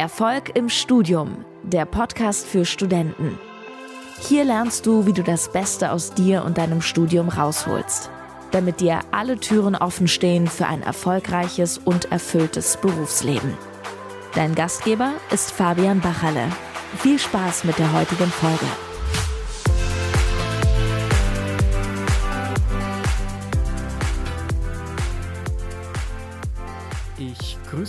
Erfolg im Studium, der Podcast für Studenten. Hier lernst du, wie du das Beste aus dir und deinem Studium rausholst, damit dir alle Türen offen stehen für ein erfolgreiches und erfülltes Berufsleben. Dein Gastgeber ist Fabian Bachalle. Viel Spaß mit der heutigen Folge.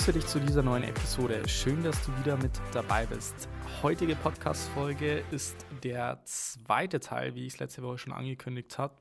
Ich grüße dich zu dieser neuen Episode. Schön, dass du wieder mit dabei bist. Heutige Podcast-Folge ist der zweite Teil, wie ich es letzte Woche schon angekündigt habe,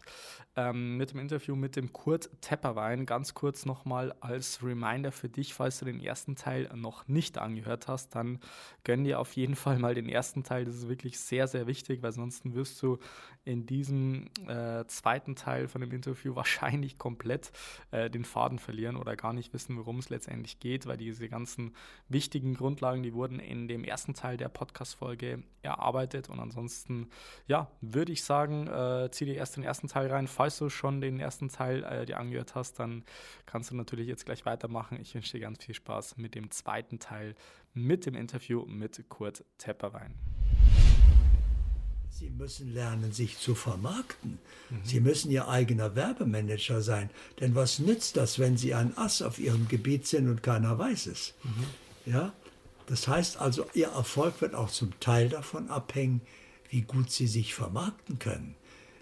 ähm, mit dem Interview mit dem Kurt Tepperwein. Ganz kurz nochmal als Reminder für dich, falls du den ersten Teil noch nicht angehört hast, dann gönn dir auf jeden Fall mal den ersten Teil. Das ist wirklich sehr, sehr wichtig, weil sonst wirst du in diesem äh, zweiten Teil von dem Interview wahrscheinlich komplett äh, den Faden verlieren oder gar nicht wissen, worum es letztendlich geht, weil diese ganzen wichtigen Grundlagen, die wurden in dem ersten Teil der Podcast-Folge erarbeitet. Und ansonsten, ja, würde ich sagen, äh, zieh dir erst den ersten Teil rein. Falls du schon den ersten Teil äh, dir angehört hast, dann kannst du natürlich jetzt gleich weitermachen. Ich wünsche dir ganz viel Spaß mit dem zweiten Teil, mit dem Interview mit Kurt Tepperwein. Sie müssen lernen, sich zu vermarkten. Mhm. Sie müssen Ihr eigener Werbemanager sein. Denn was nützt das, wenn Sie ein Ass auf Ihrem Gebiet sind und keiner weiß es? Mhm. Ja? Das heißt also, Ihr Erfolg wird auch zum Teil davon abhängen, wie gut Sie sich vermarkten können,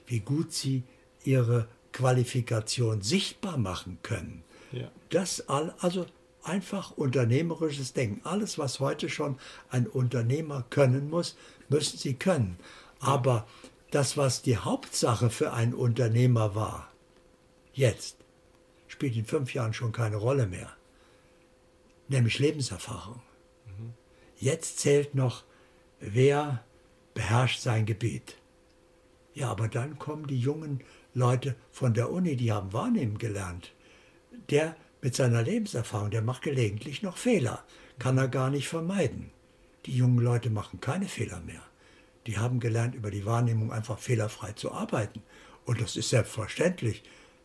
wie gut Sie Ihre Qualifikation sichtbar machen können. Ja. Das all, also einfach unternehmerisches Denken. Alles, was heute schon ein Unternehmer können muss, müssen Sie können. Aber das, was die Hauptsache für einen Unternehmer war, jetzt, spielt in fünf Jahren schon keine Rolle mehr. Nämlich Lebenserfahrung. Jetzt zählt noch, wer beherrscht sein Gebiet. Ja, aber dann kommen die jungen Leute von der Uni, die haben wahrnehmen gelernt. Der mit seiner Lebenserfahrung, der macht gelegentlich noch Fehler, kann er gar nicht vermeiden. Die jungen Leute machen keine Fehler mehr. Die haben gelernt, über die Wahrnehmung einfach fehlerfrei zu arbeiten. Und das ist selbstverständlich.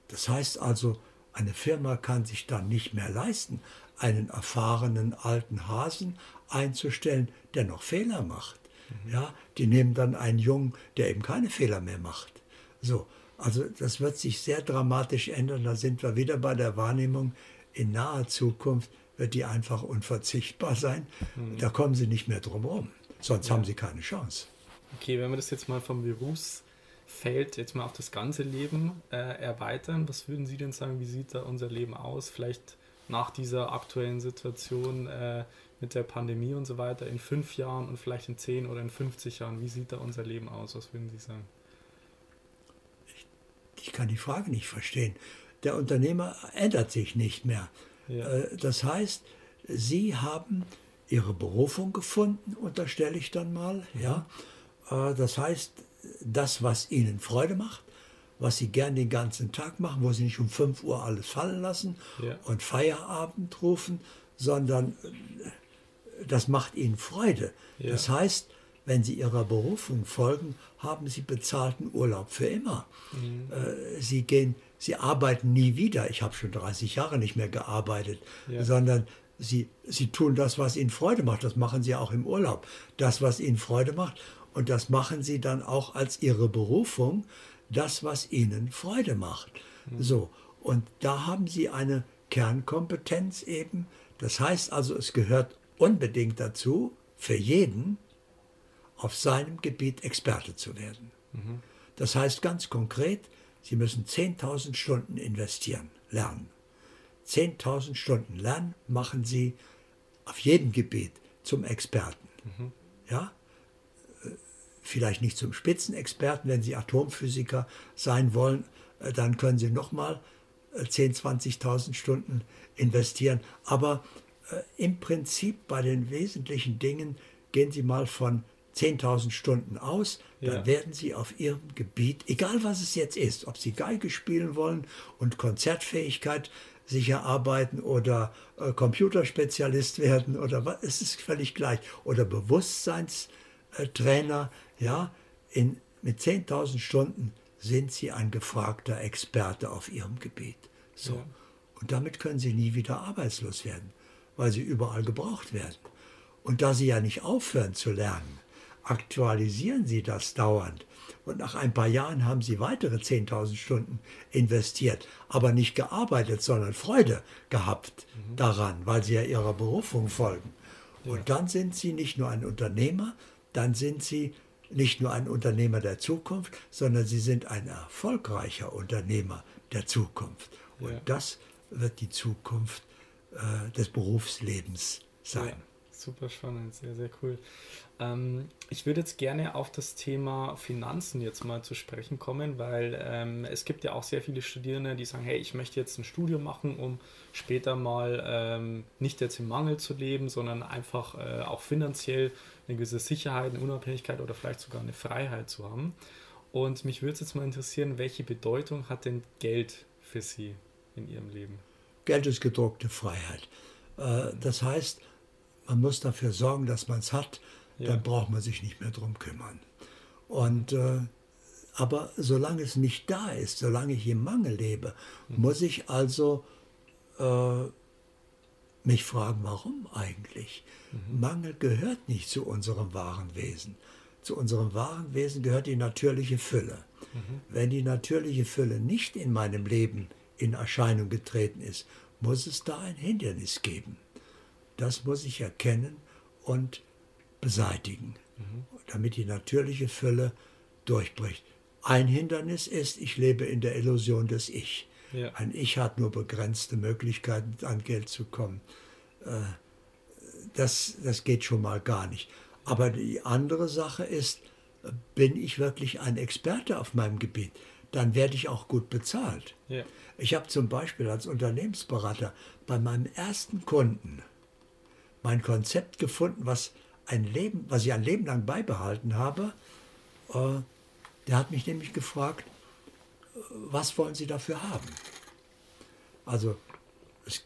Das heißt also, eine Firma kann sich dann nicht mehr leisten, einen erfahrenen alten Hasen einzustellen, der noch Fehler macht. Mhm. Ja, die nehmen dann einen Jungen, der eben keine Fehler mehr macht. So, also das wird sich sehr dramatisch ändern. Da sind wir wieder bei der Wahrnehmung. In naher Zukunft wird die einfach unverzichtbar sein. Mhm. Da kommen sie nicht mehr drum herum. Sonst ja. haben sie keine Chance. Okay, wenn wir das jetzt mal vom Berufsfeld jetzt mal auf das ganze Leben äh, erweitern, was würden Sie denn sagen, wie sieht da unser Leben aus? Vielleicht nach dieser aktuellen Situation äh, mit der Pandemie und so weiter in fünf Jahren und vielleicht in zehn oder in 50 Jahren? Wie sieht da unser Leben aus? Was würden Sie sagen? Ich, ich kann die Frage nicht verstehen. Der Unternehmer ändert sich nicht mehr. Ja. Äh, das heißt, Sie haben Ihre Berufung gefunden, unterstelle ich dann mal. Ja? Äh, das heißt, das, was Ihnen Freude macht, was sie gern den ganzen Tag machen, wo sie nicht um 5 Uhr alles fallen lassen ja. und Feierabend rufen, sondern äh, das macht ihnen Freude. Ja. Das heißt, wenn sie ihrer Berufung folgen, haben sie bezahlten Urlaub für immer. Mhm. Äh, sie gehen, sie arbeiten nie wieder. Ich habe schon 30 Jahre nicht mehr gearbeitet, ja. sondern sie, sie tun das, was ihnen Freude macht. Das machen sie auch im Urlaub. Das, was ihnen Freude macht. Und das machen sie dann auch als ihre Berufung das, was ihnen Freude macht. Mhm. So, und da haben sie eine Kernkompetenz eben. Das heißt also, es gehört unbedingt dazu, für jeden auf seinem Gebiet Experte zu werden. Mhm. Das heißt ganz konkret, Sie müssen 10.000 Stunden investieren, lernen. 10.000 Stunden lernen machen Sie auf jedem Gebiet zum Experten. Mhm. Ja? Vielleicht nicht zum Spitzenexperten, wenn Sie Atomphysiker sein wollen, äh, dann können Sie nochmal 10.000, 20.000 Stunden investieren. Aber äh, im Prinzip bei den wesentlichen Dingen gehen Sie mal von 10.000 Stunden aus, dann ja. werden Sie auf Ihrem Gebiet, egal was es jetzt ist, ob Sie Geige spielen wollen und Konzertfähigkeit sich erarbeiten oder äh, Computerspezialist werden oder was, es ist völlig gleich, oder Bewusstseinstrainer, ja, in, mit 10.000 Stunden sind Sie ein gefragter Experte auf Ihrem Gebiet. So. Ja. Und damit können Sie nie wieder arbeitslos werden, weil Sie überall gebraucht werden. Und da Sie ja nicht aufhören zu lernen, aktualisieren Sie das dauernd. Und nach ein paar Jahren haben Sie weitere 10.000 Stunden investiert, aber nicht gearbeitet, sondern Freude gehabt mhm. daran, weil Sie ja Ihrer Berufung folgen. Ja. Und dann sind Sie nicht nur ein Unternehmer, dann sind Sie nicht nur ein Unternehmer der Zukunft, sondern Sie sind ein erfolgreicher Unternehmer der Zukunft. Und ja. das wird die Zukunft äh, des Berufslebens sein. Ja, super spannend, sehr, sehr cool. Ähm, ich würde jetzt gerne auf das Thema Finanzen jetzt mal zu sprechen kommen, weil ähm, es gibt ja auch sehr viele Studierende, die sagen, hey, ich möchte jetzt ein Studium machen, um später mal ähm, nicht jetzt im Mangel zu leben, sondern einfach äh, auch finanziell eine gewisse Sicherheit, eine Unabhängigkeit oder vielleicht sogar eine Freiheit zu haben. Und mich würde jetzt mal interessieren, welche Bedeutung hat denn Geld für Sie in Ihrem Leben? Geld ist gedruckte Freiheit. Äh, das heißt, man muss dafür sorgen, dass man es hat, ja. dann braucht man sich nicht mehr drum kümmern. Und, äh, aber solange es nicht da ist, solange ich im Mangel lebe, mhm. muss ich also äh, mich fragen, warum eigentlich? Mhm. Mangel gehört nicht zu unserem wahren Wesen. Zu unserem wahren Wesen gehört die natürliche Fülle. Mhm. Wenn die natürliche Fülle nicht in meinem Leben in Erscheinung getreten ist, muss es da ein Hindernis geben. Das muss ich erkennen und beseitigen, mhm. damit die natürliche Fülle durchbricht. Ein Hindernis ist, ich lebe in der Illusion des Ich. Ja. Ein Ich hat nur begrenzte Möglichkeiten, an Geld zu kommen. Äh, das, das geht schon mal gar nicht. Aber die andere Sache ist, bin ich wirklich ein Experte auf meinem Gebiet? Dann werde ich auch gut bezahlt. Ja. Ich habe zum Beispiel als Unternehmensberater bei meinem ersten Kunden mein Konzept gefunden, was, ein Leben, was ich ein Leben lang beibehalten habe. Äh, der hat mich nämlich gefragt, was wollen Sie dafür haben? Also es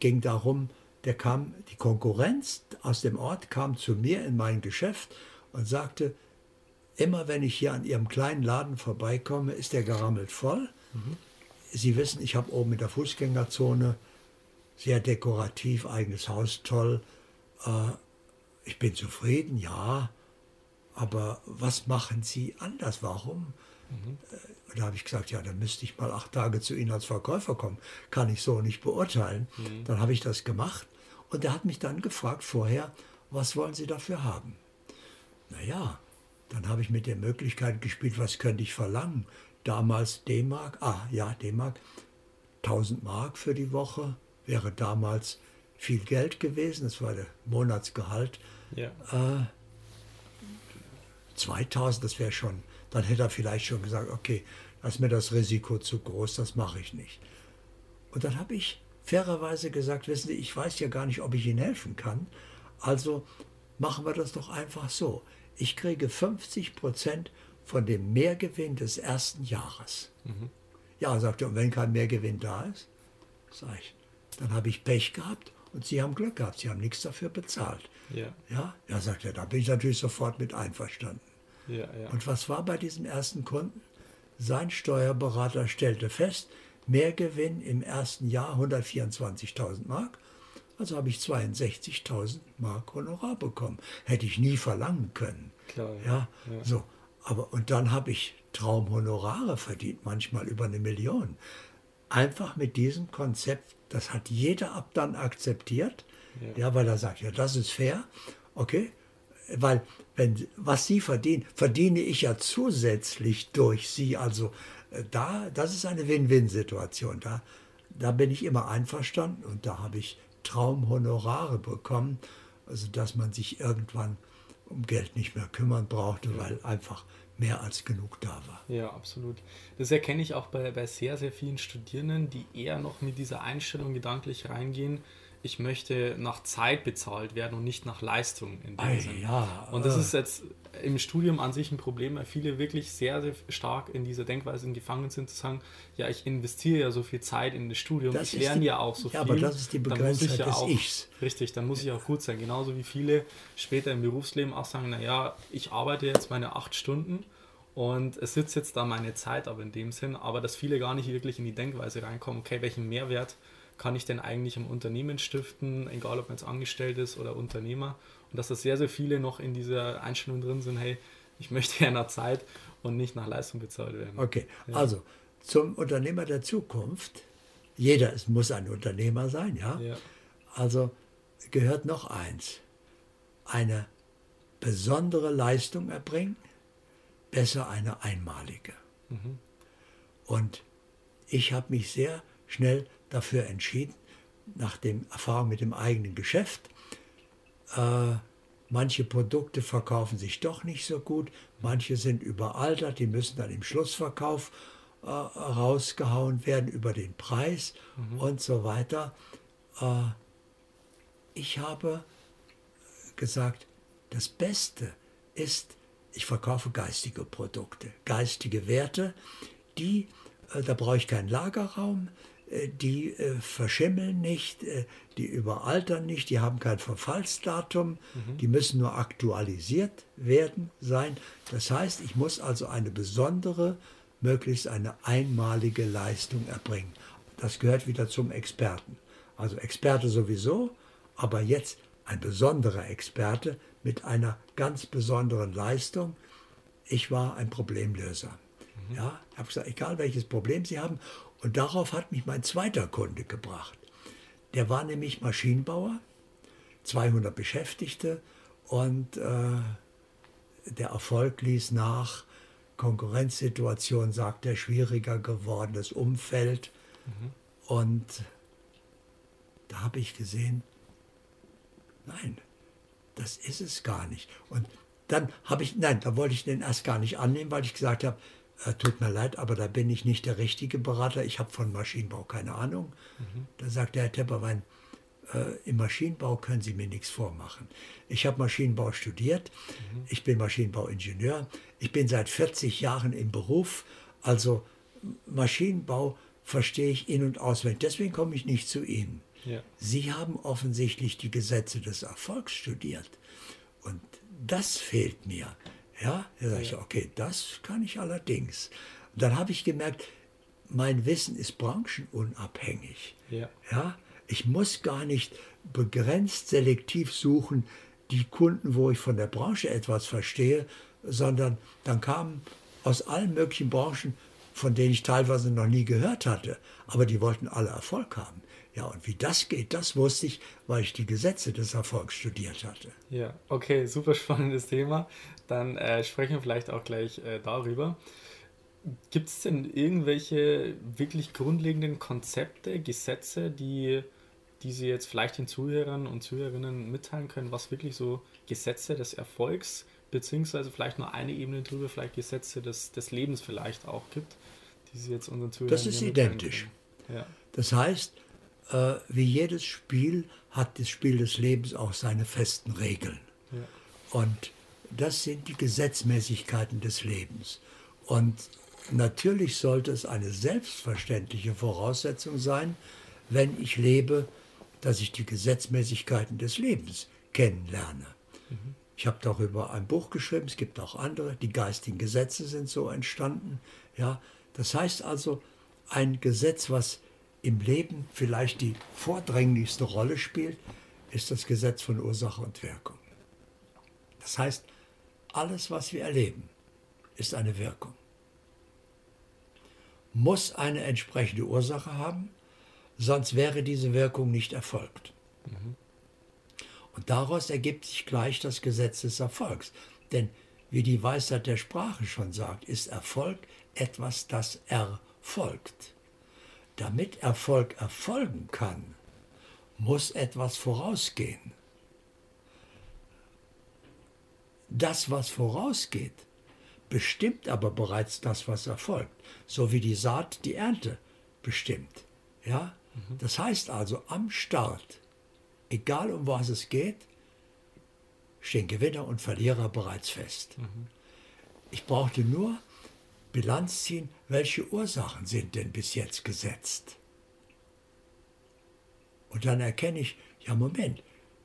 ging darum, der kam, die Konkurrenz aus dem Ort kam zu mir in mein Geschäft und sagte, immer wenn ich hier an Ihrem kleinen Laden vorbeikomme, ist der gerammelt voll. Mhm. Sie wissen, ich habe oben in der Fußgängerzone sehr dekorativ, eigenes Haus, toll. Äh, ich bin zufrieden, ja, aber was machen Sie anders? Warum? Mhm. Da habe ich gesagt, ja, dann müsste ich mal acht Tage zu Ihnen als Verkäufer kommen. Kann ich so nicht beurteilen. Mhm. Dann habe ich das gemacht und er hat mich dann gefragt vorher, was wollen Sie dafür haben? Naja, dann habe ich mit der Möglichkeit gespielt, was könnte ich verlangen? Damals D-Mark, ah ja, D-Mark, 1000 Mark für die Woche wäre damals viel Geld gewesen, das war der Monatsgehalt. Ja. Äh, 2000, das wäre schon, dann hätte er vielleicht schon gesagt, okay, da ist mir das Risiko zu groß, das mache ich nicht. Und dann habe ich fairerweise gesagt, wissen Sie, ich weiß ja gar nicht, ob ich Ihnen helfen kann, also machen wir das doch einfach so. Ich kriege 50 Prozent von dem Mehrgewinn des ersten Jahres. Mhm. Ja, sagt er, und wenn kein Mehrgewinn da ist, sage ich, dann habe ich Pech gehabt und Sie haben Glück gehabt, Sie haben nichts dafür bezahlt. Ja, ja, ja sagt er, da bin ich natürlich sofort mit einverstanden. Ja, ja. Und was war bei diesem ersten Kunden? Sein Steuerberater stellte fest, Mehrgewinn im ersten Jahr 124.000 Mark. Also habe ich 62.000 Mark Honorar bekommen. Hätte ich nie verlangen können. Klar, ja. ja. So, aber und dann habe ich Traumhonorare verdient, manchmal über eine Million. Einfach mit diesem Konzept, das hat jeder ab dann akzeptiert. Ja, ja weil er sagt, ja, das ist fair. Okay, weil wenn was Sie verdienen, verdiene ich ja zusätzlich durch Sie. Also äh, da, das ist eine Win-Win-Situation. Da, da bin ich immer einverstanden und da habe ich Traumhonorare bekommen, also dass man sich irgendwann um Geld nicht mehr kümmern brauchte, weil einfach mehr als genug da war. Ja, absolut. Das erkenne ich auch bei, bei sehr, sehr vielen Studierenden, die eher noch mit dieser Einstellung gedanklich reingehen, ich möchte nach Zeit bezahlt werden und nicht nach Leistung in dem Ei, Sinn. Ja, und das äh. ist jetzt im Studium an sich ein Problem, weil viele wirklich sehr, sehr stark in dieser Denkweise gefangen sind, zu sagen, ja, ich investiere ja so viel Zeit in das Studium, das ich lerne die, ja auch so ja, viel. aber das ist die Begrenztheit ja des auch, Ichs. Richtig, dann muss ich auch gut sein. Genauso wie viele später im Berufsleben auch sagen, naja, ich arbeite jetzt meine acht Stunden und es sitzt jetzt da meine Zeit aber in dem Sinn, aber dass viele gar nicht wirklich in die Denkweise reinkommen, okay, welchen Mehrwert kann ich denn eigentlich im Unternehmen stiften, egal ob man jetzt angestellt ist oder Unternehmer. Und dass da sehr, sehr viele noch in dieser Einstellung drin sind, hey, ich möchte ja nach Zeit und nicht nach Leistung bezahlt werden. Okay, ja. also zum Unternehmer der Zukunft, jeder es muss ein Unternehmer sein, ja? ja. Also gehört noch eins, eine besondere Leistung erbringen, besser eine einmalige. Mhm. Und ich habe mich sehr schnell dafür entschieden, nach der Erfahrung mit dem eigenen Geschäft, äh, manche Produkte verkaufen sich doch nicht so gut, manche sind überaltert, die müssen dann im Schlussverkauf äh, rausgehauen werden über den Preis mhm. und so weiter. Äh, ich habe gesagt, das Beste ist, ich verkaufe geistige Produkte, geistige Werte, die, äh, da brauche ich keinen Lagerraum, die äh, verschimmeln nicht, die überaltern nicht, die haben kein Verfallsdatum, mhm. die müssen nur aktualisiert werden sein. Das heißt, ich muss also eine besondere, möglichst eine einmalige Leistung erbringen. Das gehört wieder zum Experten. Also Experte sowieso, aber jetzt ein besonderer Experte mit einer ganz besonderen Leistung. Ich war ein Problemlöser. Mhm. Ja, ich habe gesagt, egal welches Problem Sie haben. Und darauf hat mich mein zweiter Kunde gebracht. Der war nämlich Maschinenbauer, 200 Beschäftigte und äh, der Erfolg ließ nach. Konkurrenzsituation, sagt er, schwieriger gewordenes Umfeld. Mhm. Und da habe ich gesehen, nein, das ist es gar nicht. Und dann habe ich, nein, da wollte ich den erst gar nicht annehmen, weil ich gesagt habe, äh, tut mir leid, aber da bin ich nicht der richtige Berater. Ich habe von Maschinenbau keine Ahnung. Mhm. Da sagt der Herr Tepperwein, äh, im Maschinenbau können Sie mir nichts vormachen. Ich habe Maschinenbau studiert, mhm. ich bin Maschinenbauingenieur, ich bin seit 40 Jahren im Beruf, also Maschinenbau verstehe ich in- und auswendig. Deswegen komme ich nicht zu Ihnen. Ja. Sie haben offensichtlich die Gesetze des Erfolgs studiert. Und das fehlt mir. Ja, da sage ich, okay, das kann ich allerdings. Und dann habe ich gemerkt, mein Wissen ist branchenunabhängig. Ja. ja. Ich muss gar nicht begrenzt selektiv suchen, die Kunden, wo ich von der Branche etwas verstehe, sondern dann kamen aus allen möglichen Branchen, von denen ich teilweise noch nie gehört hatte, aber die wollten alle Erfolg haben. Ja, und wie das geht, das wusste ich, weil ich die Gesetze des Erfolgs studiert hatte. Ja, okay, super spannendes Thema. Dann äh, sprechen wir vielleicht auch gleich äh, darüber. Gibt es denn irgendwelche wirklich grundlegenden Konzepte, Gesetze, die, die Sie jetzt vielleicht den Zuhörern und Zuhörerinnen mitteilen können, was wirklich so Gesetze des Erfolgs, beziehungsweise vielleicht nur eine Ebene drüber, vielleicht Gesetze des, des Lebens vielleicht auch gibt, die Sie jetzt unseren Zuhörern Das ist identisch. Ja. Das heißt, äh, wie jedes Spiel hat das Spiel des Lebens auch seine festen Regeln. Ja. Und das sind die Gesetzmäßigkeiten des Lebens. Und natürlich sollte es eine selbstverständliche Voraussetzung sein, wenn ich lebe, dass ich die Gesetzmäßigkeiten des Lebens kennenlerne. Mhm. Ich habe darüber ein Buch geschrieben, es gibt auch andere, die geistigen Gesetze sind so entstanden. Ja, das heißt also, ein Gesetz, was im Leben vielleicht die vordränglichste Rolle spielt, ist das Gesetz von Ursache und Wirkung. Das heißt, alles, was wir erleben, ist eine Wirkung. Muss eine entsprechende Ursache haben, sonst wäre diese Wirkung nicht erfolgt. Mhm. Und daraus ergibt sich gleich das Gesetz des Erfolgs. Denn wie die Weisheit der Sprache schon sagt, ist Erfolg etwas, das erfolgt. Damit Erfolg erfolgen kann, muss etwas vorausgehen. Das, was vorausgeht, bestimmt aber bereits das, was erfolgt, so wie die Saat die Ernte bestimmt. Ja? Mhm. Das heißt also, am Start, egal um was es geht, stehen Gewinner und Verlierer bereits fest. Mhm. Ich brauchte nur Bilanz ziehen, welche Ursachen sind denn bis jetzt gesetzt. Und dann erkenne ich, ja Moment,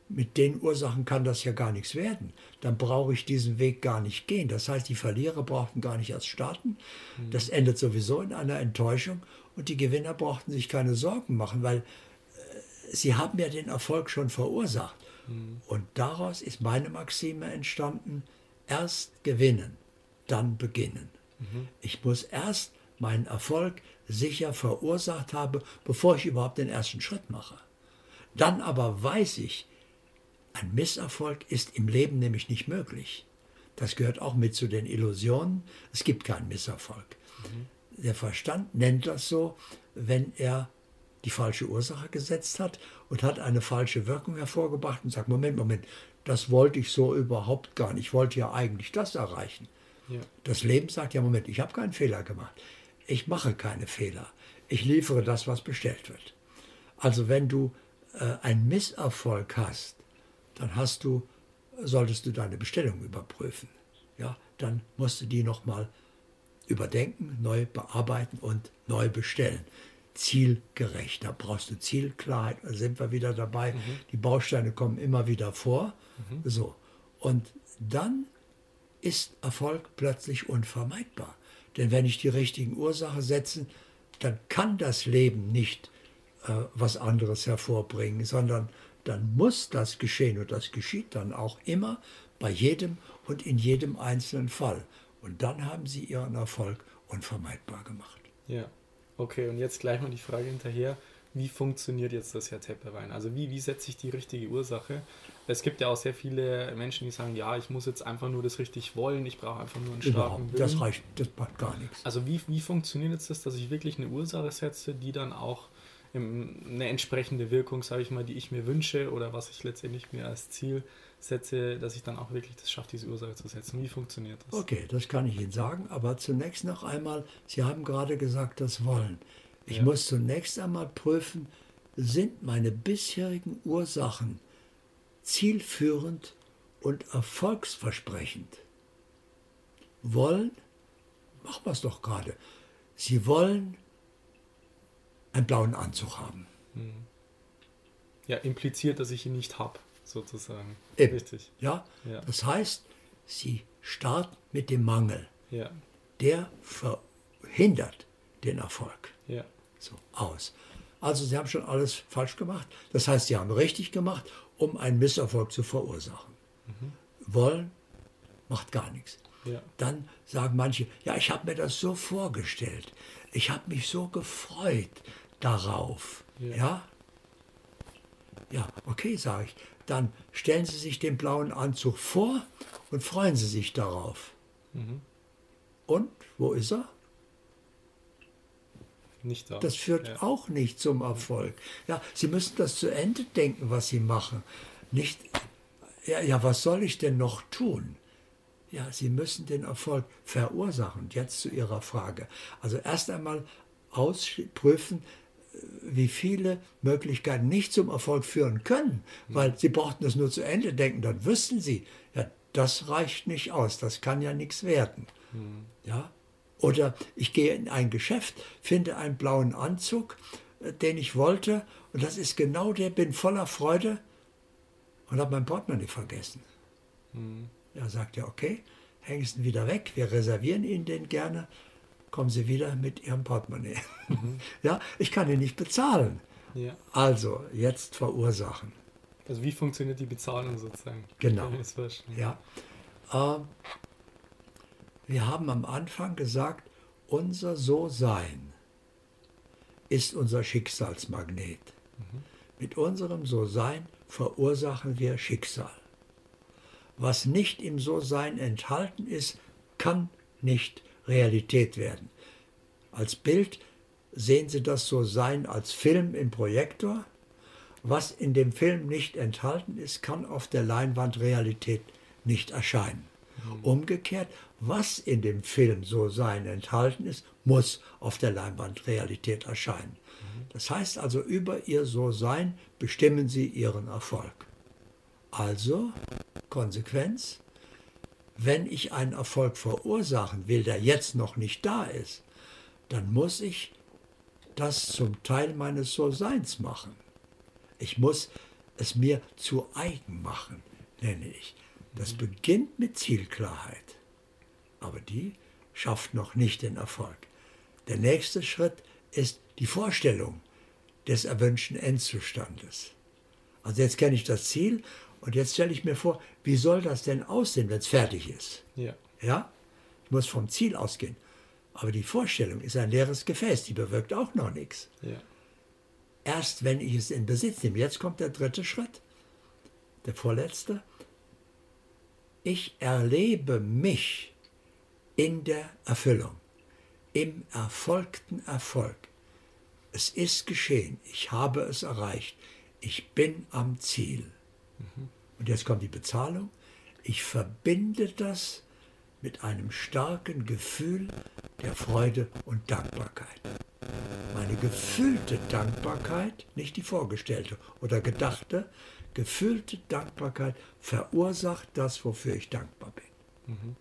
mit den Ursachen kann das ja gar nichts werden. Dann brauche ich diesen Weg gar nicht gehen. Das heißt, die Verlierer brauchten gar nicht erst starten. Das endet sowieso in einer Enttäuschung. Und die Gewinner brauchten sich keine Sorgen machen, weil Sie haben ja den Erfolg schon verursacht. Mhm. Und daraus ist meine Maxime entstanden, erst gewinnen, dann beginnen. Mhm. Ich muss erst meinen Erfolg sicher verursacht haben, bevor ich überhaupt den ersten Schritt mache. Dann aber weiß ich, ein Misserfolg ist im Leben nämlich nicht möglich. Das gehört auch mit zu den Illusionen. Es gibt keinen Misserfolg. Mhm. Der Verstand nennt das so, wenn er die falsche Ursache gesetzt hat und hat eine falsche Wirkung hervorgebracht und sagt, Moment, Moment, das wollte ich so überhaupt gar nicht. Ich wollte ja eigentlich das erreichen. Ja. Das Leben sagt, ja, Moment, ich habe keinen Fehler gemacht. Ich mache keine Fehler. Ich liefere das, was bestellt wird. Also wenn du äh, einen Misserfolg hast, dann hast du, solltest du deine Bestellung überprüfen. Ja, dann musst du die nochmal überdenken, neu bearbeiten und neu bestellen. Zielgerecht. Da brauchst du Zielklarheit. Da sind wir wieder dabei. Mhm. Die Bausteine kommen immer wieder vor. Mhm. So. Und dann ist Erfolg plötzlich unvermeidbar. Denn wenn ich die richtigen Ursachen setze, dann kann das Leben nicht äh, was anderes hervorbringen, sondern dann muss das geschehen und das geschieht dann auch immer bei jedem und in jedem einzelnen Fall. Und dann haben sie ihren Erfolg unvermeidbar gemacht. Ja, okay, und jetzt gleich mal die Frage hinterher, wie funktioniert jetzt das Herr Tepperein? Also wie, wie setze ich die richtige Ursache? Es gibt ja auch sehr viele Menschen, die sagen, ja, ich muss jetzt einfach nur das richtig wollen, ich brauche einfach nur einen starken Willen. Das reicht, das macht gar nichts. Also wie, wie funktioniert jetzt das, dass ich wirklich eine Ursache setze, die dann auch eine entsprechende Wirkung, sage ich mal, die ich mir wünsche oder was ich letztendlich mir als Ziel setze, dass ich dann auch wirklich das schaffe, diese Ursache zu setzen. Wie funktioniert das? Okay, das kann ich Ihnen sagen, aber zunächst noch einmal, Sie haben gerade gesagt, das Wollen. Ich ja. muss zunächst einmal prüfen, sind meine bisherigen Ursachen zielführend und erfolgsversprechend? Wollen, machen wir es doch gerade, Sie wollen einen blauen Anzug haben. Hm. Ja, impliziert, dass ich ihn nicht habe, sozusagen. Eben. Richtig. Ja? ja, das heißt, sie starten mit dem Mangel. Ja. Der verhindert den Erfolg. Ja. So, aus. Also sie haben schon alles falsch gemacht. Das heißt, sie haben richtig gemacht, um einen Misserfolg zu verursachen. Mhm. Wollen macht gar nichts. Ja. Dann sagen manche, ja, ich habe mir das so vorgestellt. Ich habe mich so gefreut darauf. Ja. ja? Ja, okay, sage ich. Dann stellen Sie sich den blauen Anzug vor und freuen Sie sich darauf. Mhm. Und wo ist er? Nicht da. Das führt ja. auch nicht zum Erfolg. Ja, Sie müssen das zu Ende denken, was Sie machen. Nicht, ja, ja, was soll ich denn noch tun? Ja, Sie müssen den Erfolg verursachen. Jetzt zu Ihrer Frage. Also erst einmal ausprüfen, wie viele Möglichkeiten nicht zum Erfolg führen können, weil sie brauchten es nur zu Ende denken, dann wüssten sie, ja, das reicht nicht aus, das kann ja nichts werden. Mhm. Ja? Oder ich gehe in ein Geschäft, finde einen blauen Anzug, äh, den ich wollte, und das ist genau der, bin voller Freude und habe mein Portemonnaie vergessen. Mhm. Er sagt ja, okay, hängen Sie ihn wieder weg, wir reservieren Ihnen den gerne kommen Sie wieder mit Ihrem Portemonnaie. Mhm. Ja, ich kann ihn nicht bezahlen. Ja. Also, jetzt verursachen. Also wie funktioniert die Bezahlung sozusagen? Genau. Ja. Äh, wir haben am Anfang gesagt, unser So-Sein ist unser Schicksalsmagnet. Mhm. Mit unserem So-Sein verursachen wir Schicksal. Was nicht im So-Sein enthalten ist, kann nicht Realität werden. Als Bild sehen Sie das so sein als Film im Projektor. Was in dem Film nicht enthalten ist, kann auf der Leinwand Realität nicht erscheinen. Umgekehrt, was in dem Film so sein enthalten ist, muss auf der Leinwand Realität erscheinen. Das heißt also, über ihr So-Sein bestimmen sie ihren Erfolg. Also, Konsequenz, wenn ich einen Erfolg verursachen will, der jetzt noch nicht da ist, dann muss ich das zum Teil meines So-Seins machen. Ich muss es mir zu eigen machen, nenne ich. Das beginnt mit Zielklarheit, aber die schafft noch nicht den Erfolg. Der nächste Schritt ist die Vorstellung, des erwünschten Endzustandes. Also jetzt kenne ich das Ziel und jetzt stelle ich mir vor, wie soll das denn aussehen, wenn es fertig ist? Ja. Ja? Ich muss vom Ziel ausgehen. Aber die Vorstellung ist ein leeres Gefäß, die bewirkt auch noch nichts. Ja. Erst wenn ich es in Besitz nehme, jetzt kommt der dritte Schritt, der vorletzte. Ich erlebe mich in der Erfüllung, im erfolgten Erfolg. Es ist geschehen, ich habe es erreicht, ich bin am Ziel. Und jetzt kommt die Bezahlung. Ich verbinde das mit einem starken Gefühl der Freude und Dankbarkeit. Meine gefühlte Dankbarkeit, nicht die vorgestellte oder gedachte, gefühlte Dankbarkeit verursacht das, wofür ich dankbar bin.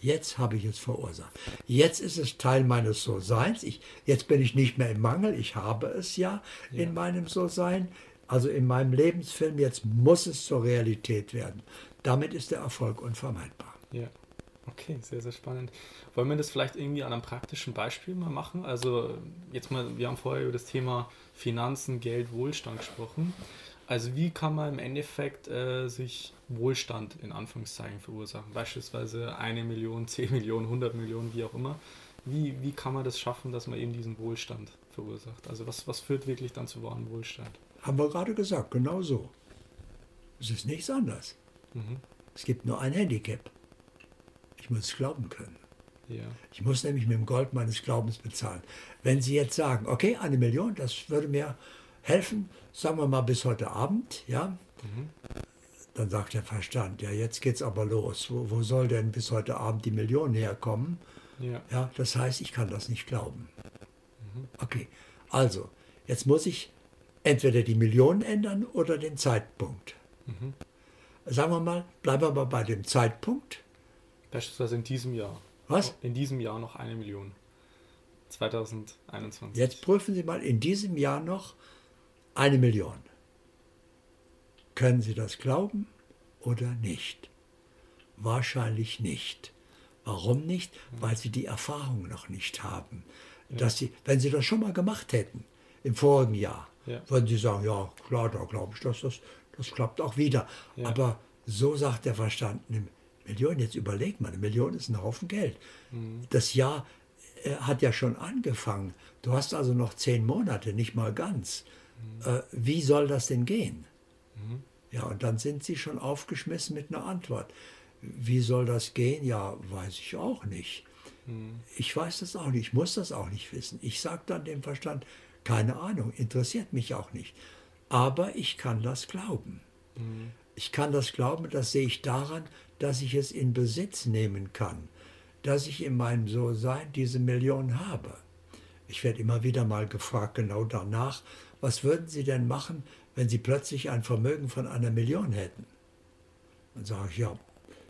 Jetzt habe ich es verursacht. Jetzt ist es Teil meines So-Seins. Ich, jetzt bin ich nicht mehr im Mangel. Ich habe es ja, Ja. in meinem So-Sein. Also in meinem Lebensfilm. Jetzt muss es zur Realität werden. Damit ist der Erfolg unvermeidbar. Ja. Okay, sehr, sehr spannend. Wollen wir das vielleicht irgendwie an einem praktischen Beispiel mal machen? Also jetzt mal, wir haben vorher über das Thema Finanzen, Geld, Wohlstand gesprochen. Also wie kann man im Endeffekt äh, sich Wohlstand in Anführungszeichen verursachen? Beispielsweise eine Million, zehn Millionen, 100 Millionen, wie auch immer. Wie, wie kann man das schaffen, dass man eben diesen Wohlstand verursacht? Also was, was führt wirklich dann zu wahrem Wohlstand? Haben wir gerade gesagt, genau so. Es ist nichts anderes. Mhm. Es gibt nur ein Handicap. Ich muss es glauben können. Ja, Ich muss nämlich mit dem Gold meines Glaubens bezahlen. Wenn Sie jetzt sagen, okay, eine Million, das würde mir helfen, sagen wir mal bis heute Abend, ja, dann sagt der Verstand, ja, jetzt geht's aber los. Wo, wo soll denn bis heute Abend die Million herkommen? ja, Ja, das heißt, ich kann das nicht glauben. Okay, also, jetzt muss ich entweder die Million ändern oder den Zeitpunkt. Sagen wir mal, bleiben wir mal bei dem Zeitpunkt. beispielsweise in diesem Jahr. Was? In diesem Jahr noch eine Million. 2021. Jetzt prüfen Sie mal in diesem Jahr noch eine Million. Können Sie das glauben oder nicht? Wahrscheinlich nicht. Warum nicht? Weil Sie die Erfahrung noch nicht haben. Dass Sie, wenn Sie das schon mal gemacht hätten, im vorigen Jahr, Ja. würden Sie sagen, ja klar, da glaube ich, dass das, das klappt auch wieder. Ja. Aber so sagt der Verstand, eine Million, jetzt überleg mal, eine Million ist ein Haufen Geld. Das Jahr äh, hat ja schon angefangen. Du hast also noch zehn Monate, nicht mal ganz. Äh, wie soll das denn gehen? Ja, und dann sind sie schon aufgeschmissen mit einer Antwort. Wie soll das gehen? Ja, weiß ich auch nicht. Ich weiß das auch nicht, ich muss das auch nicht wissen. Ich sage dann dem Verstand, keine Ahnung, interessiert mich auch nicht. Aber ich kann das glauben. Ich kann das glauben, das sehe ich daran, dass ich es in Besitz nehmen kann, dass ich in meinem So-Sein diese Million habe. Ich werde immer wieder mal gefragt, genau danach, was würden Sie denn machen, wenn Sie plötzlich ein Vermögen von einer Million hätten? Dann sage ich, ja,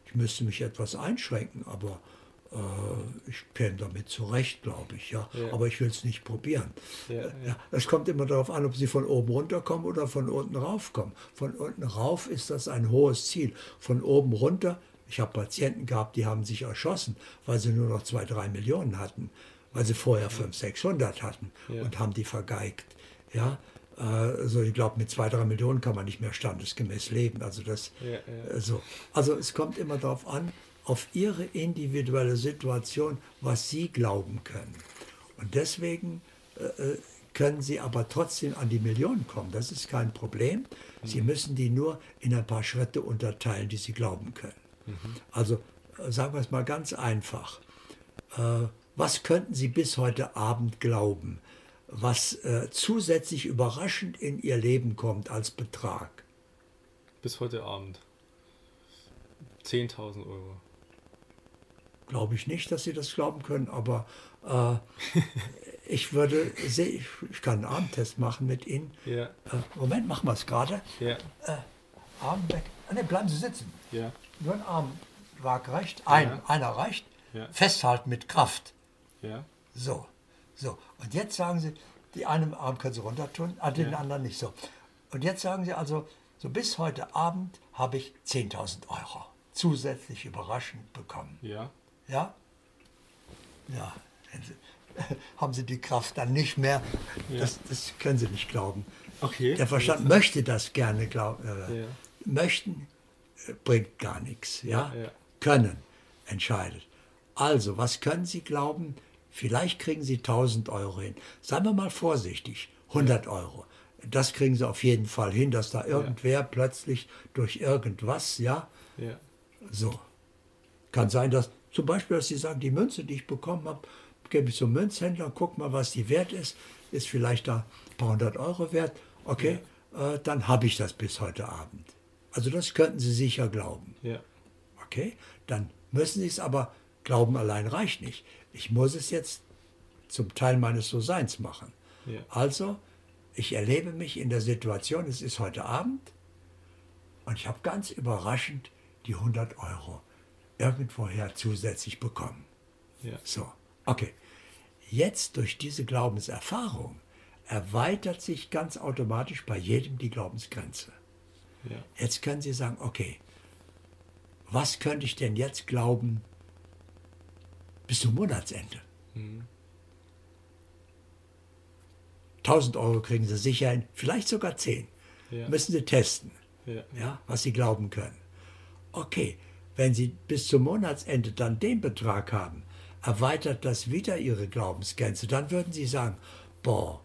ich müsste mich etwas einschränken, aber äh, ich käme damit zurecht, glaube ich, ja. Ja. Aber ich will es nicht probieren. Ja, ja. Ja, es kommt immer darauf an, ob Sie von oben runterkommen oder von unten raufkommen. Von unten rauf ist das ein hohes Ziel. Von oben runter, ich habe Patienten gehabt, die haben sich erschossen, weil sie nur noch zwei, drei Millionen hatten, weil sie vorher 500, 600 hatten und haben die vergeigt. Ja, also ich glaube, mit zwei, drei Millionen kann man nicht mehr standesgemäß leben. Also das, Ja, ja. so. Also es kommt immer darauf an, auf ihre individuelle Situation, was sie glauben können. Und deswegen äh, äh, können sie aber trotzdem an die Millionen kommen. Das ist kein Problem. Sie müssen die nur in ein paar Schritte unterteilen, die sie glauben können. Also äh, sagen wir es mal ganz einfach. Äh, was könnten Sie bis heute Abend glauben, was äh, zusätzlich überraschend in Ihr Leben kommt als Betrag? Bis heute Abend. 10.000 Euro. Glaube ich nicht, dass Sie das glauben können, aber äh, ich würde, ich, kann einen Abendtest machen mit Ihnen. Ja, Äh, Moment, machen wir es gerade. ja, Arm weg. Nee, bleiben Sie sitzen. ja. Nur ein Arm waagrecht. Ein, Ja. einer reicht. Ja. Festhalten mit Kraft. Ja, So, so. Und jetzt sagen Sie, die einen Arm können Sie runter tun, den Ja. anderen nicht so. Und jetzt sagen Sie also, so bis heute Abend habe ich 10.000 Euro zusätzlich überraschend bekommen. ja. Ja? Ja. Haben sie die Kraft dann nicht mehr. Ja. Das, das, können sie nicht glauben. Okay. Der Verstand möchte das gerne glauben. Äh, ja. Möchten äh, bringt gar nichts. Ja? ja? Können entscheidet. Also, was können Sie glauben? Vielleicht kriegen Sie 1000 Euro hin. Seien wir mal vorsichtig, 100 Euro. Das kriegen Sie auf jeden Fall hin, dass da irgendwer plötzlich durch irgendwas, ja, so. Kann sein, dass zum Beispiel, dass Sie sagen, die Münze, die ich bekommen habe, gebe ich zum Münzhändler, guck mal, was die wert ist, ist vielleicht da ein paar hundert Euro wert. Okay, ja. äh, dann habe ich das bis heute Abend. Also das könnten Sie sicher glauben. Ja. Okay, dann müssen Sie es aber glauben allein reicht nicht. Ich muss es jetzt zum Teil meines So-Seins machen. Ja. Also, ich erlebe mich in der Situation, es ist heute Abend und ich habe ganz überraschend die 100 Euro irgendwoher zusätzlich bekommen. Ja. So, okay. Jetzt durch diese Glaubenserfahrung erweitert sich ganz automatisch bei jedem die Glaubensgrenze. Ja. Jetzt können Sie sagen, okay, was könnte ich denn jetzt glauben bis zum Monatsende? Mhm. 1000 Euro kriegen Sie sicher hin, vielleicht sogar 10. Ja. Müssen Sie testen, ja. ja, was Sie glauben können. Okay, wenn Sie bis zum Monatsende dann den Betrag haben, erweitert das wieder Ihre Glaubensgrenze. Dann würden Sie sagen, boah,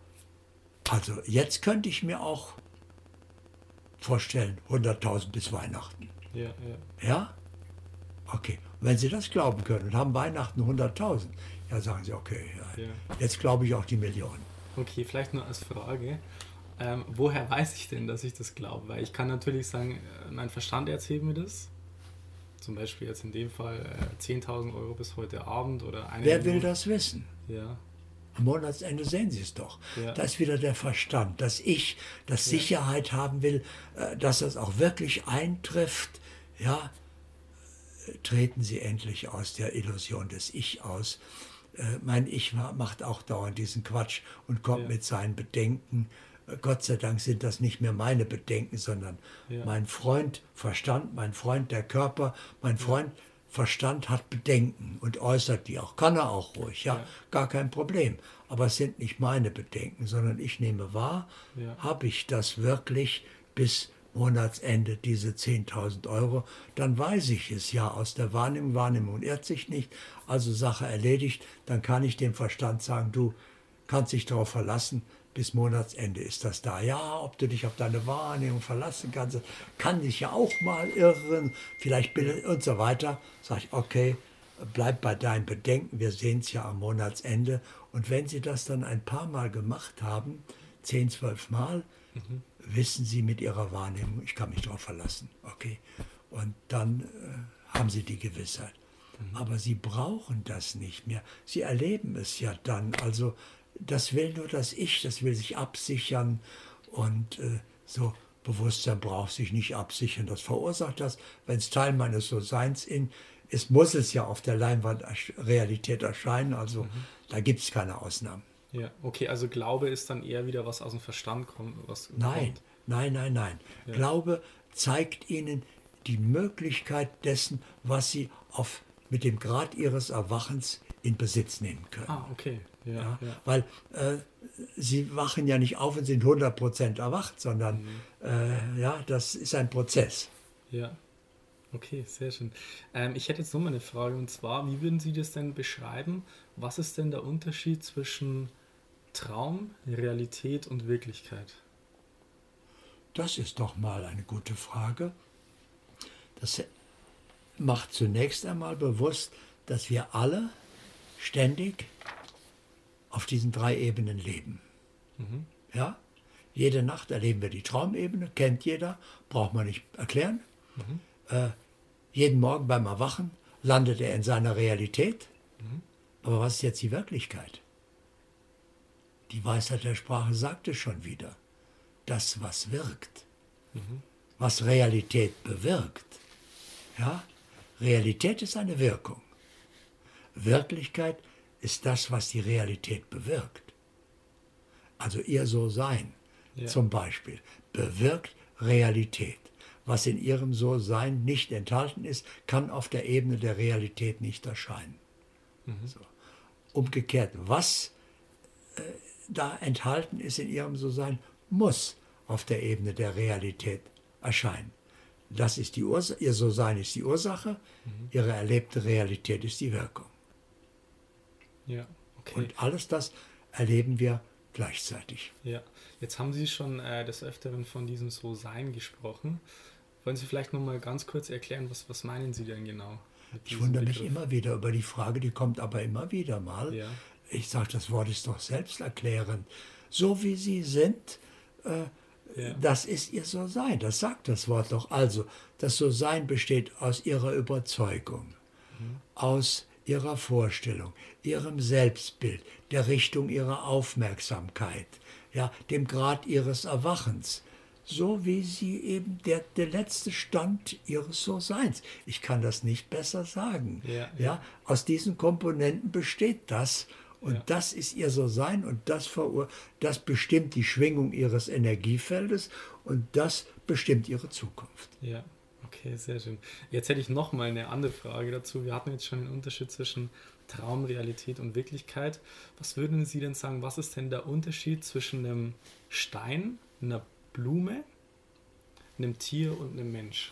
also jetzt könnte ich mir auch vorstellen, 100.000 bis Weihnachten. Ja, ja. Ja? Okay. Wenn Sie das glauben können und haben Weihnachten 100.000, ja, sagen Sie, okay, ja, ja. jetzt glaube ich auch die Millionen. Okay, vielleicht nur als Frage. Ähm, woher weiß ich denn, dass ich das glaube? Weil ich kann natürlich sagen, äh, mein Verstand erzählt mir das zum Beispiel jetzt in dem Fall äh, 10.000 Euro bis heute Abend oder eine Wer will das wissen? Ja. Am Monatsende sehen Sie es doch. Ja. Da ist wieder der Verstand, dass ich, das. Sicherheit haben will, äh, dass das auch wirklich eintrifft. Ja, treten Sie endlich aus der Illusion des Ich aus. Äh, mein Ich macht auch dauernd diesen Quatsch und kommt ja. mit seinen Bedenken Gott sei Dank sind das nicht mehr meine Bedenken, sondern ja. mein Freund Verstand, mein Freund der Körper, mein Freund Verstand hat Bedenken und äußert die auch. Kann er auch ruhig, ja, ja. gar kein Problem. Aber es sind nicht meine Bedenken, sondern ich nehme wahr, habe ich das wirklich bis Monatsende, diese 10.000 Euro, dann weiß ich es ja aus der Wahrnehmung. Wahrnehmung irrt sich nicht, also Sache erledigt. Dann kann ich dem Verstand sagen, du kannst dich darauf verlassen, bis Monatsende ist das da. Ja, ob du dich auf deine Wahrnehmung verlassen kannst, kann dich ja auch mal irren, vielleicht bildet und so weiter. Sag ich, okay, bleib bei deinen Bedenken, wir sehen es ja am Monatsende. Und wenn Sie das dann ein paar Mal gemacht haben, zehn, zwölf Mal, mhm. Wissen Sie mit Ihrer Wahrnehmung, ich kann mich darauf verlassen. Okay. Und dann äh, haben Sie die Gewissheit. Mhm. Aber Sie brauchen das nicht mehr. Sie erleben es ja dann. Also das will nur das Ich, das will sich absichern und äh, so Bewusstsein braucht sich nicht absichern. Das verursacht das, wenn es Teil meines So-Seins ist, muss es ja auf der Leinwand Realität erscheinen, also mhm. da gibt es keine Ausnahmen. Ja, okay, also Glaube ist dann eher wieder was aus dem Verstand kommt. Was nein, kommt. nein, nein, nein. Ja. Glaube zeigt Ihnen die Möglichkeit dessen, was Sie auf, mit dem Grad Ihres Erwachens in Besitz nehmen können. Ah, okay. Ja, ja, ja. Weil äh, sie wachen ja nicht auf und sind 100% erwacht, sondern mhm. äh, ja, das ist ein Prozess. Ja, okay, sehr schön. Ähm, ich hätte jetzt noch mal eine Frage und zwar, wie würden Sie das denn beschreiben? Was ist denn der Unterschied zwischen Traum, Realität und Wirklichkeit? Das ist doch mal eine gute Frage. Das macht zunächst einmal bewusst, dass wir alle ständig auf diesen drei Ebenen leben. Mhm. Ja? Jede Nacht erleben wir die Traumebene, kennt jeder, braucht man nicht erklären. Mhm. Äh, jeden Morgen beim Erwachen landet er in seiner Realität. Mhm. Aber was ist jetzt die Wirklichkeit? Die Weisheit der Sprache sagt es schon wieder. Das, was wirkt, mhm. was Realität bewirkt. Ja? Realität ist eine Wirkung. Wirklichkeit ist das, was die Realität bewirkt. Also ihr So-Sein ja. zum Beispiel bewirkt Realität. Was in ihrem So-Sein nicht enthalten ist, kann auf der Ebene der Realität nicht erscheinen. Mhm. So. umgekehrt, was äh, da enthalten ist in ihrem So-Sein, muss auf der Ebene der Realität erscheinen. Das ist die Ursache, ihr So-Sein ist die Ursache, mhm. ihre erlebte Realität ist die Wirkung. Ja, okay. Und alles das erleben wir gleichzeitig. Ja, jetzt haben Sie schon äh, des Öfteren von diesem So-Sein gesprochen. Wollen Sie vielleicht noch mal ganz kurz erklären, was, was meinen Sie denn genau? Ich wundere Begriff? mich immer wieder über die Frage, die kommt aber immer wieder mal. Ja. Ich sage, das Wort ist doch selbsterklärend. So wie Sie sind, äh, ja. Das ist ihr So-Sein, das sagt das Wort doch. Also, das So-Sein besteht aus ihrer Überzeugung, mhm. aus ihrer Vorstellung, ihrem Selbstbild, der Richtung ihrer Aufmerksamkeit, ja, dem Grad ihres Erwachens, so wie sie eben der, der letzte Stand ihres So-Seins. Ich kann das nicht besser sagen. Ja, ja. ja, aus diesen Komponenten besteht das und ja. das ist ihr So-Sein und das, das bestimmt die Schwingung ihres Energiefeldes und das bestimmt ihre Zukunft. Ja, okay, sehr schön. Jetzt hätte ich noch mal eine andere Frage dazu. Wir hatten jetzt schon den Unterschied zwischen Traum, Realität und Wirklichkeit. Was würden Sie denn sagen, was ist denn der Unterschied zwischen einem Stein, einer Blume, einem Tier und einem Mensch?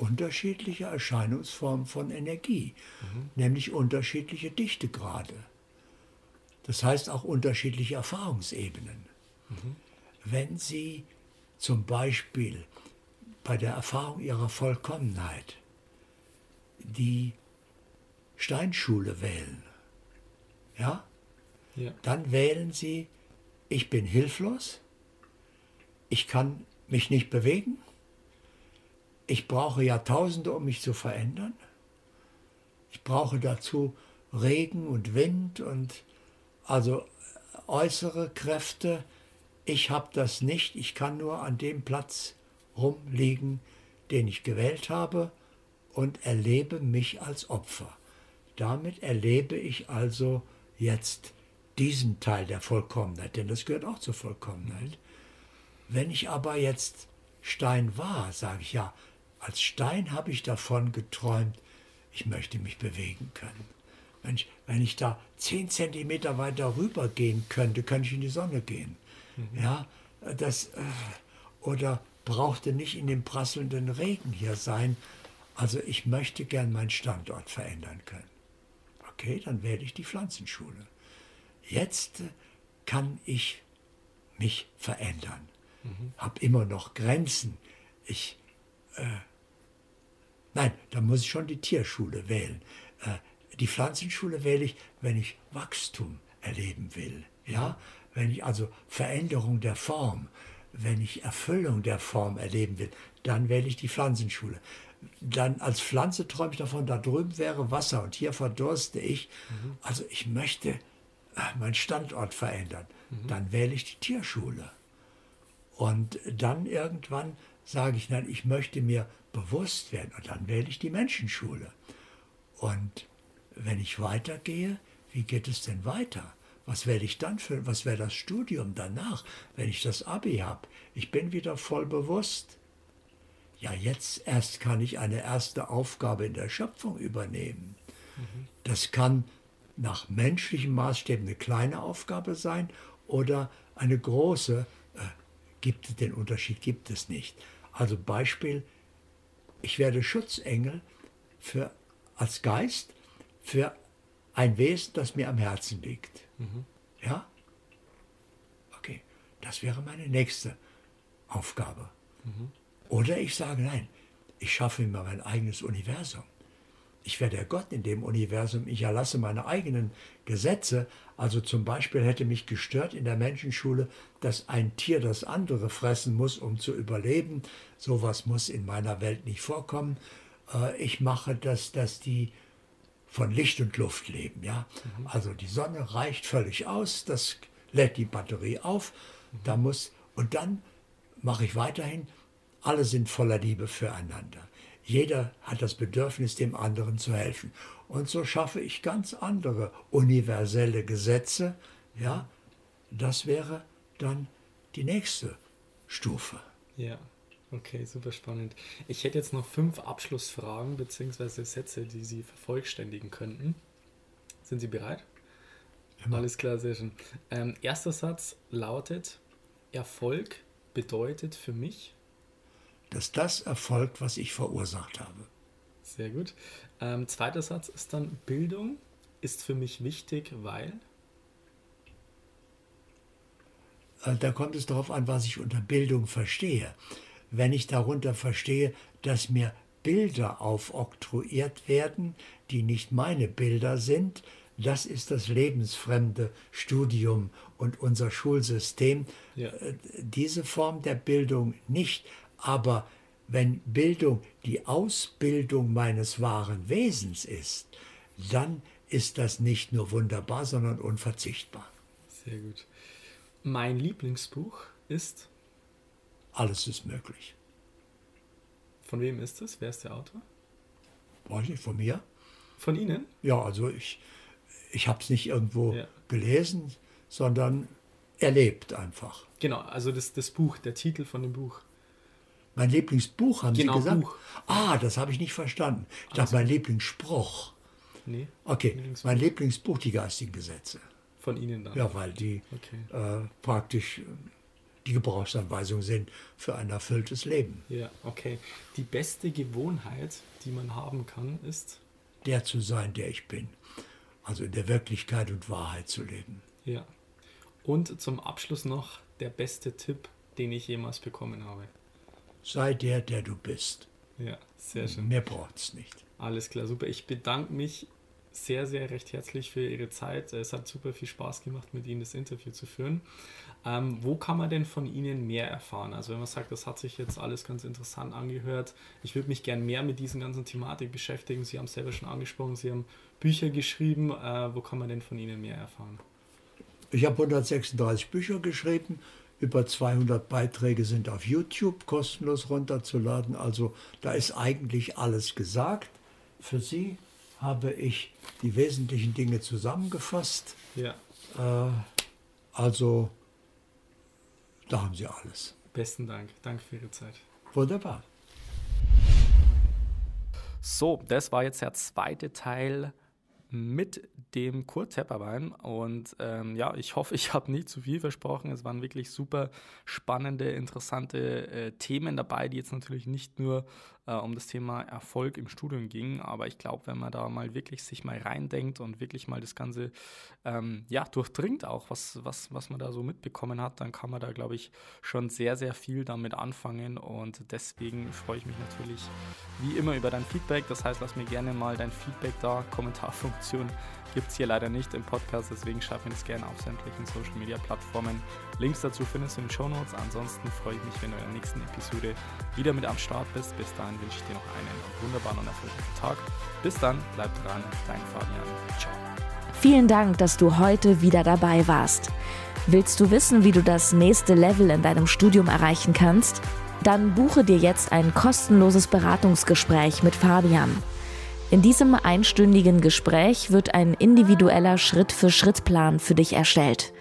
Unterschiedliche Erscheinungsformen von Energie, mhm. nämlich unterschiedliche Dichtegrade. Das heißt auch unterschiedliche Erfahrungsebenen. Mhm. Wenn Sie zum Beispiel bei der Erfahrung Ihrer Vollkommenheit die Steinschule wählen, ja, ja. dann wählen Sie, ich bin hilflos, ich kann mich nicht bewegen, ich brauche Jahrtausende, um mich zu verändern. Ich brauche dazu Regen und Wind und also äußere Kräfte. Ich habe das nicht. Ich kann nur an dem Platz rumliegen, den ich gewählt habe und erlebe mich als Opfer. Damit erlebe ich also jetzt diesen Teil der Vollkommenheit, denn das gehört auch zur Vollkommenheit. Wenn ich aber jetzt Stein war, sage ich ja, als Stein habe ich davon geträumt, ich möchte mich bewegen können. Wenn ich, wenn ich da zehn Zentimeter weiter rüber gehen könnte, könnte ich in die Sonne gehen. Mhm. Ja, das, äh, oder brauchte nicht in dem prasselnden Regen hier sein. Also ich möchte gern meinen Standort verändern können. Okay, dann wähle ich die Pflanzenschule. Jetzt äh, kann ich mich verändern. Mhm. Habe immer noch Grenzen. Ich äh, Nein, da muss ich schon die Tierschule wählen. Äh, die Pflanzenschule wähle ich, wenn ich Wachstum erleben will. Ja? Wenn ich also Veränderung der Form, wenn ich Erfüllung der Form erleben will, dann wähle ich die Pflanzenschule. Dann als Pflanze träume ich davon, da drüben wäre Wasser und hier verdurste ich. Mhm. Also ich möchte äh, meinen Standort verändern. Mhm. Dann wähle ich die Tierschule. Und dann irgendwann sage ich, nein, ich möchte mir bewusst werden. Und dann wähle ich die Menschenschule. Und wenn ich weitergehe, wie geht es denn weiter? Was werde ich dann für, was wäre das Studium danach, wenn ich das Abi habe? Ich bin wieder voll bewusst. Ja, jetzt erst kann ich eine erste Aufgabe in der Schöpfung übernehmen. Mhm. Das kann nach menschlichen Maßstäben eine kleine Aufgabe sein oder eine große. Äh, gibt es den Unterschied? Gibt es nicht. Also Beispiel, ich werde Schutzengel für, als Geist für ein Wesen, das mir am Herzen liegt. Mhm. Ja? Okay, das wäre meine nächste Aufgabe. Mhm. Oder ich sage, nein, ich schaffe mir mein eigenes Universum. Ich werde der Gott in dem Universum, ich erlasse meine eigenen Gesetze. Also zum Beispiel hätte mich gestört in der Menschenschule, dass ein Tier das andere fressen muss, um zu überleben. Sowas muss in meiner Welt nicht vorkommen. Äh, ich mache das, dass die von Licht und Luft leben. Ja? Mhm. Also die Sonne reicht völlig aus, das lädt die Batterie auf. Mhm. Da muss, und dann mache ich weiterhin, alle sind voller Liebe füreinander. Jeder hat das Bedürfnis, dem anderen zu helfen. Und so schaffe ich ganz andere universelle Gesetze. Ja, das wäre dann die nächste Stufe. Ja, okay, super spannend. Ich hätte jetzt noch fünf Abschlussfragen bzw. Sätze, die Sie vervollständigen könnten. Sind Sie bereit? Immer. Alles klar, sehr schön. Ähm, erster Satz lautet: Erfolg bedeutet für mich, dass das erfolgt, was ich verursacht habe. Sehr gut. Ähm, zweiter Satz ist dann: Bildung ist für mich wichtig, weil. Äh, da kommt es darauf an, was ich unter Bildung verstehe. Wenn ich darunter verstehe, dass mir Bilder aufoktroyiert werden, die nicht meine Bilder sind, das ist das lebensfremde Studium und unser Schulsystem. Ja. Äh, diese Form der Bildung nicht, aber wenn Bildung die Ausbildung meines wahren Wesens ist, dann ist das nicht nur wunderbar, sondern unverzichtbar. Sehr gut. Mein Lieblingsbuch ist? Alles ist möglich. Von wem ist es? Wer ist der Autor? Weiß nicht, von mir. Von Ihnen? Ja, also ich, ich habe es nicht irgendwo ja. gelesen, sondern erlebt einfach. Genau, also das, das Buch, der Titel von dem Buch. Mein Lieblingsbuch, haben genau, Sie gesagt? Buch. Ah, das habe ich nicht verstanden. Ich also. dachte, mein Lieblingsspruch. Nee. Okay, Lieblingsbuch. mein Lieblingsbuch, die geistigen Gesetze. Von Ihnen dann? Ja, weil die okay. äh, praktisch die Gebrauchsanweisungen sind für ein erfülltes Leben. Ja, okay. Die beste Gewohnheit, die man haben kann, ist? Der zu sein, der ich bin. Also in der Wirklichkeit und Wahrheit zu leben. Ja. Und zum Abschluss noch der beste Tipp, den ich jemals bekommen habe. Sei der, der du bist. Ja, sehr schön. Mehr braucht es nicht. Alles klar, super. Ich bedanke mich sehr, sehr recht herzlich für Ihre Zeit. Es hat super viel Spaß gemacht, mit Ihnen das Interview zu führen. Ähm, wo kann man denn von Ihnen mehr erfahren? Also wenn man sagt, das hat sich jetzt alles ganz interessant angehört, ich würde mich gern mehr mit diesen ganzen Thematik beschäftigen. Sie haben es selber schon angesprochen, Sie haben Bücher geschrieben. Äh, wo kann man denn von Ihnen mehr erfahren? Ich habe 136 Bücher geschrieben. Über 200 Beiträge sind auf YouTube kostenlos runterzuladen. Also da ist eigentlich alles gesagt. Für Sie habe ich die wesentlichen Dinge zusammengefasst. Ja. Äh, also da haben Sie alles. Besten Dank. Danke für Ihre Zeit. Wunderbar. So, das war jetzt der zweite Teil mit dem Kurt Tepperwein. Und ähm, ja, ich hoffe, ich habe nicht zu viel versprochen. Es waren wirklich super spannende, interessante äh, Themen dabei, die jetzt natürlich nicht nur äh, um das Thema Erfolg im Studium ging. Aber ich glaube, wenn man da mal wirklich sich mal reindenkt und wirklich mal das Ganze ähm, ja, durchdringt, auch was, was, was man da so mitbekommen hat, dann kann man da, glaube ich, schon sehr, sehr viel damit anfangen. Und deswegen freue ich mich natürlich wie immer über dein Feedback. Das heißt, lass mir gerne mal dein Feedback da. Kommentarfunktion gibt es hier leider nicht im Podcast, deswegen schreib mir das gerne auf sämtlichen Social Media Plattformen. Links dazu findest du in den Show Notes. Ansonsten freue ich mich, wenn du in der nächsten Episode wieder mit am Start bist. Bis dahin wünsche ich dir noch einen wunderbaren und erfolgreichen Tag. Bis dann, bleib dran, dein Fabian. Ciao. Vielen Dank, dass du heute wieder dabei warst. Willst du wissen, wie du das nächste Level in deinem Studium erreichen kannst? Dann buche dir jetzt ein kostenloses Beratungsgespräch mit Fabian. In diesem einstündigen Gespräch wird ein individueller Schritt-für-Schritt-Plan für dich erstellt.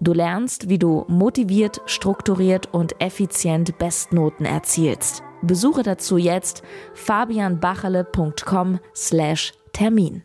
Du lernst, wie du motiviert, strukturiert und effizient Bestnoten erzielst. Besuche dazu jetzt fabianbachele.com/termin.